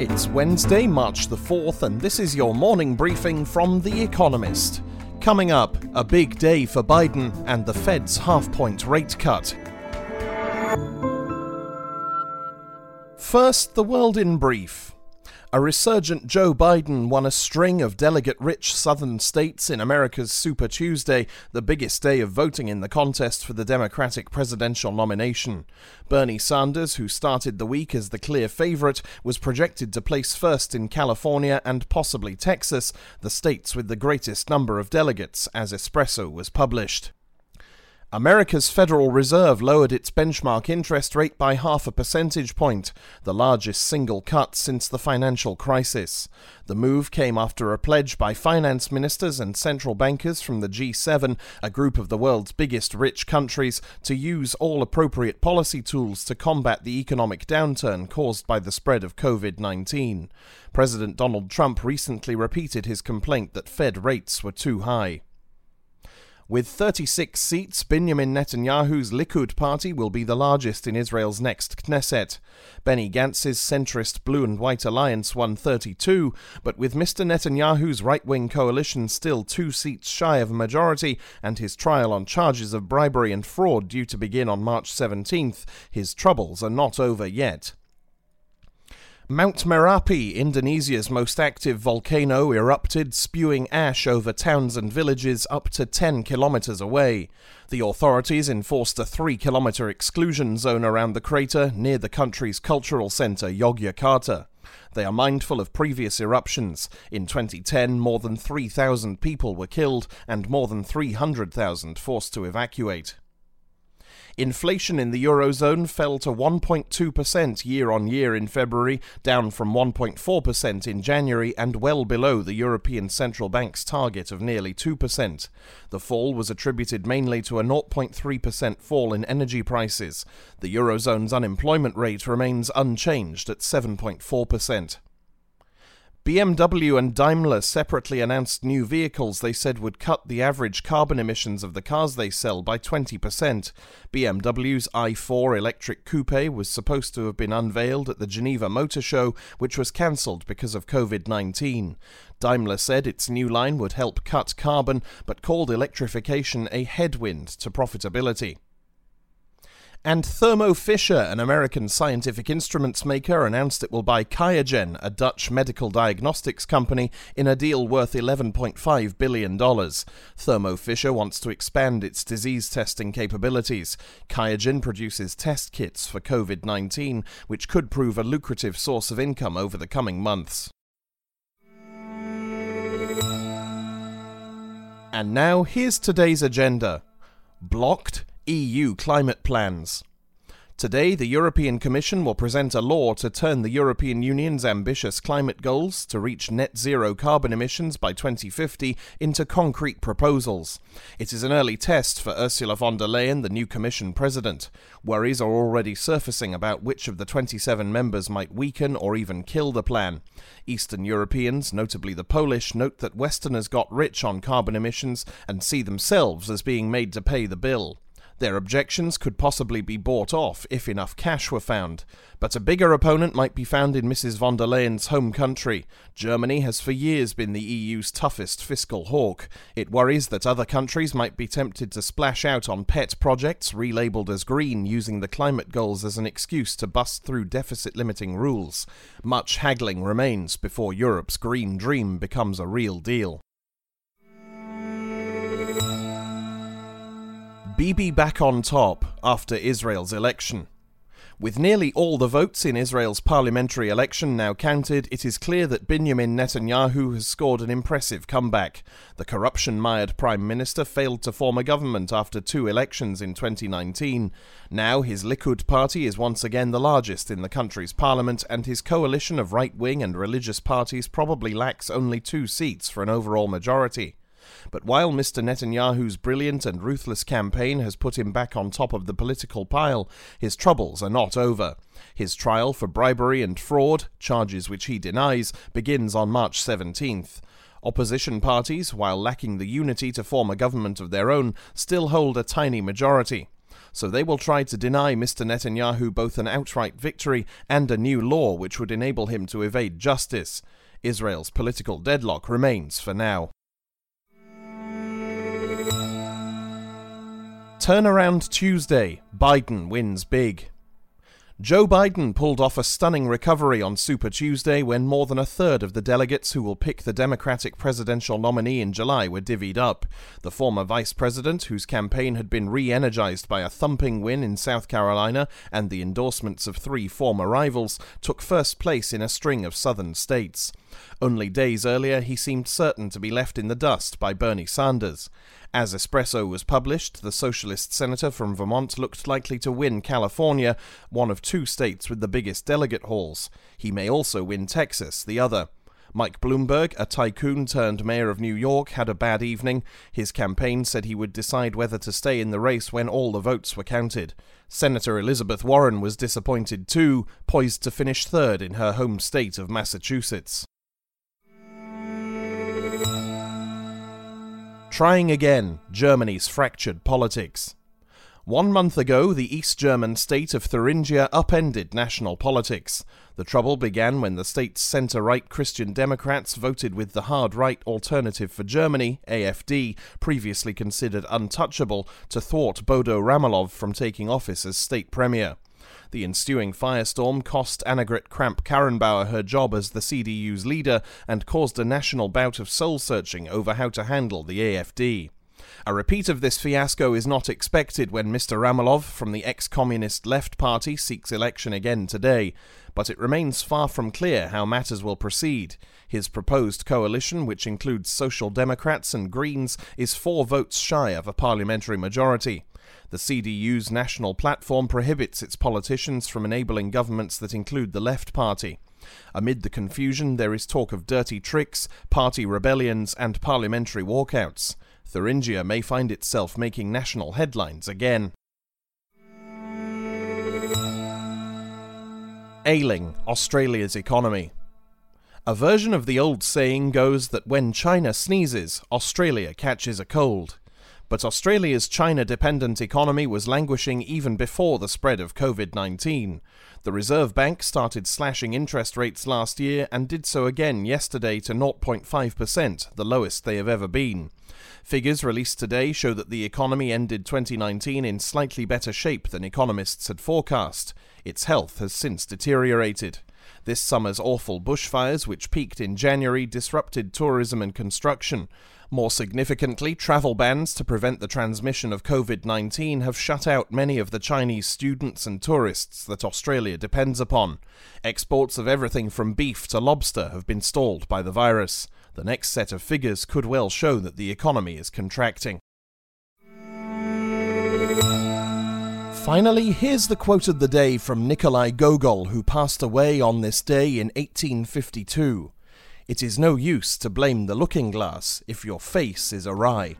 It's Wednesday, March the 4th, and this is your morning briefing from The Economist. Coming up, a big day for Biden and the Fed's half point rate cut. First, the world in brief. A resurgent Joe Biden won a string of delegate rich southern states in America's Super Tuesday, the biggest day of voting in the contest for the Democratic presidential nomination. Bernie Sanders, who started the week as the clear favorite, was projected to place first in California and possibly Texas, the states with the greatest number of delegates, as Espresso was published. America's Federal Reserve lowered its benchmark interest rate by half a percentage point, the largest single cut since the financial crisis. The move came after a pledge by finance ministers and central bankers from the G7, a group of the world's biggest rich countries, to use all appropriate policy tools to combat the economic downturn caused by the spread of COVID 19. President Donald Trump recently repeated his complaint that Fed rates were too high. With 36 seats, Benjamin Netanyahu's Likud party will be the largest in Israel's next Knesset. Benny Gantz's centrist Blue and White Alliance won 32, but with Mr. Netanyahu's right wing coalition still two seats shy of a majority and his trial on charges of bribery and fraud due to begin on March 17th, his troubles are not over yet. Mount Merapi, Indonesia's most active volcano, erupted, spewing ash over towns and villages up to 10 kilometers away. The authorities enforced a 3 kilometer exclusion zone around the crater near the country's cultural center, Yogyakarta. They are mindful of previous eruptions. In 2010, more than 3,000 people were killed and more than 300,000 forced to evacuate. Inflation in the Eurozone fell to 1.2% year on year in February, down from 1.4% in January and well below the European Central Bank's target of nearly 2%. The fall was attributed mainly to a 0.3% fall in energy prices. The Eurozone's unemployment rate remains unchanged at 7.4%. BMW and Daimler separately announced new vehicles they said would cut the average carbon emissions of the cars they sell by 20%. BMW's i4 electric coupe was supposed to have been unveiled at the Geneva Motor Show, which was cancelled because of COVID 19. Daimler said its new line would help cut carbon, but called electrification a headwind to profitability. And Thermo Fisher, an American scientific instruments maker, announced it will buy QIAGEN, a Dutch medical diagnostics company, in a deal worth $11.5 billion. Thermo Fisher wants to expand its disease testing capabilities. QIAGEN produces test kits for COVID 19, which could prove a lucrative source of income over the coming months. And now, here's today's agenda Blocked EU climate plans. Today, the European Commission will present a law to turn the European Union's ambitious climate goals to reach net zero carbon emissions by 2050 into concrete proposals. It is an early test for Ursula von der Leyen, the new Commission president. Worries are already surfacing about which of the 27 members might weaken or even kill the plan. Eastern Europeans, notably the Polish, note that Westerners got rich on carbon emissions and see themselves as being made to pay the bill. Their objections could possibly be bought off if enough cash were found. But a bigger opponent might be found in Mrs. von der Leyen's home country. Germany has for years been the EU's toughest fiscal hawk. It worries that other countries might be tempted to splash out on pet projects relabeled as green, using the climate goals as an excuse to bust through deficit limiting rules. Much haggling remains before Europe's green dream becomes a real deal. Bibi back on top after Israel's election. With nearly all the votes in Israel's parliamentary election now counted, it is clear that Benjamin Netanyahu has scored an impressive comeback. The corruption mired Prime Minister failed to form a government after two elections in 2019. Now his Likud party is once again the largest in the country's parliament, and his coalition of right wing and religious parties probably lacks only two seats for an overall majority. But while Mr. Netanyahu's brilliant and ruthless campaign has put him back on top of the political pile, his troubles are not over. His trial for bribery and fraud, charges which he denies, begins on March 17th. Opposition parties, while lacking the unity to form a government of their own, still hold a tiny majority. so they will try to deny Mr. Netanyahu both an outright victory and a new law which would enable him to evade justice. Israel's political deadlock remains for now. Turnaround Tuesday Biden wins big. Joe Biden pulled off a stunning recovery on Super Tuesday when more than a third of the delegates who will pick the Democratic presidential nominee in July were divvied up. The former vice president, whose campaign had been re energized by a thumping win in South Carolina and the endorsements of three former rivals, took first place in a string of southern states. Only days earlier, he seemed certain to be left in the dust by Bernie Sanders. As Espresso was published, the socialist senator from Vermont looked likely to win California, one of two states with the biggest delegate hauls. He may also win Texas, the other. Mike Bloomberg, a tycoon turned mayor of New York, had a bad evening. His campaign said he would decide whether to stay in the race when all the votes were counted. Senator Elizabeth Warren was disappointed too, poised to finish third in her home state of Massachusetts. Trying again Germany's fractured politics. One month ago, the East German state of Thuringia upended national politics. The trouble began when the state's centre right Christian Democrats voted with the hard right Alternative for Germany, AFD, previously considered untouchable, to thwart Bodo Ramelow from taking office as state premier. The ensuing firestorm cost Annegret Kramp-Karrenbauer her job as the CDU's leader and caused a national bout of soul searching over how to handle the AFD. A repeat of this fiasco is not expected when Mr. Ramelow from the ex communist Left Party seeks election again today, but it remains far from clear how matters will proceed. His proposed coalition, which includes Social Democrats and Greens, is four votes shy of a parliamentary majority. The CDU's national platform prohibits its politicians from enabling governments that include the Left Party. Amid the confusion, there is talk of dirty tricks, party rebellions, and parliamentary walkouts. Thuringia may find itself making national headlines again. Ailing Australia's economy. A version of the old saying goes that when China sneezes, Australia catches a cold. But Australia's China dependent economy was languishing even before the spread of COVID 19. The Reserve Bank started slashing interest rates last year and did so again yesterday to 0.5%, the lowest they have ever been. Figures released today show that the economy ended 2019 in slightly better shape than economists had forecast. Its health has since deteriorated. This summer's awful bushfires, which peaked in January, disrupted tourism and construction. More significantly, travel bans to prevent the transmission of COVID 19 have shut out many of the Chinese students and tourists that Australia depends upon. Exports of everything from beef to lobster have been stalled by the virus. The next set of figures could well show that the economy is contracting. Finally, here's the quote of the day from Nikolai Gogol, who passed away on this day in 1852. It is no use to blame the looking glass if your face is awry.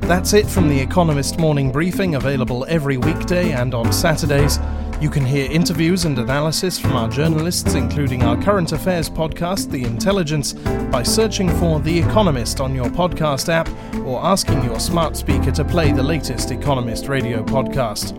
That's it from The Economist Morning Briefing, available every weekday and on Saturdays. You can hear interviews and analysis from our journalists, including our current affairs podcast, The Intelligence, by searching for The Economist on your podcast app or asking your smart speaker to play the latest Economist radio podcast.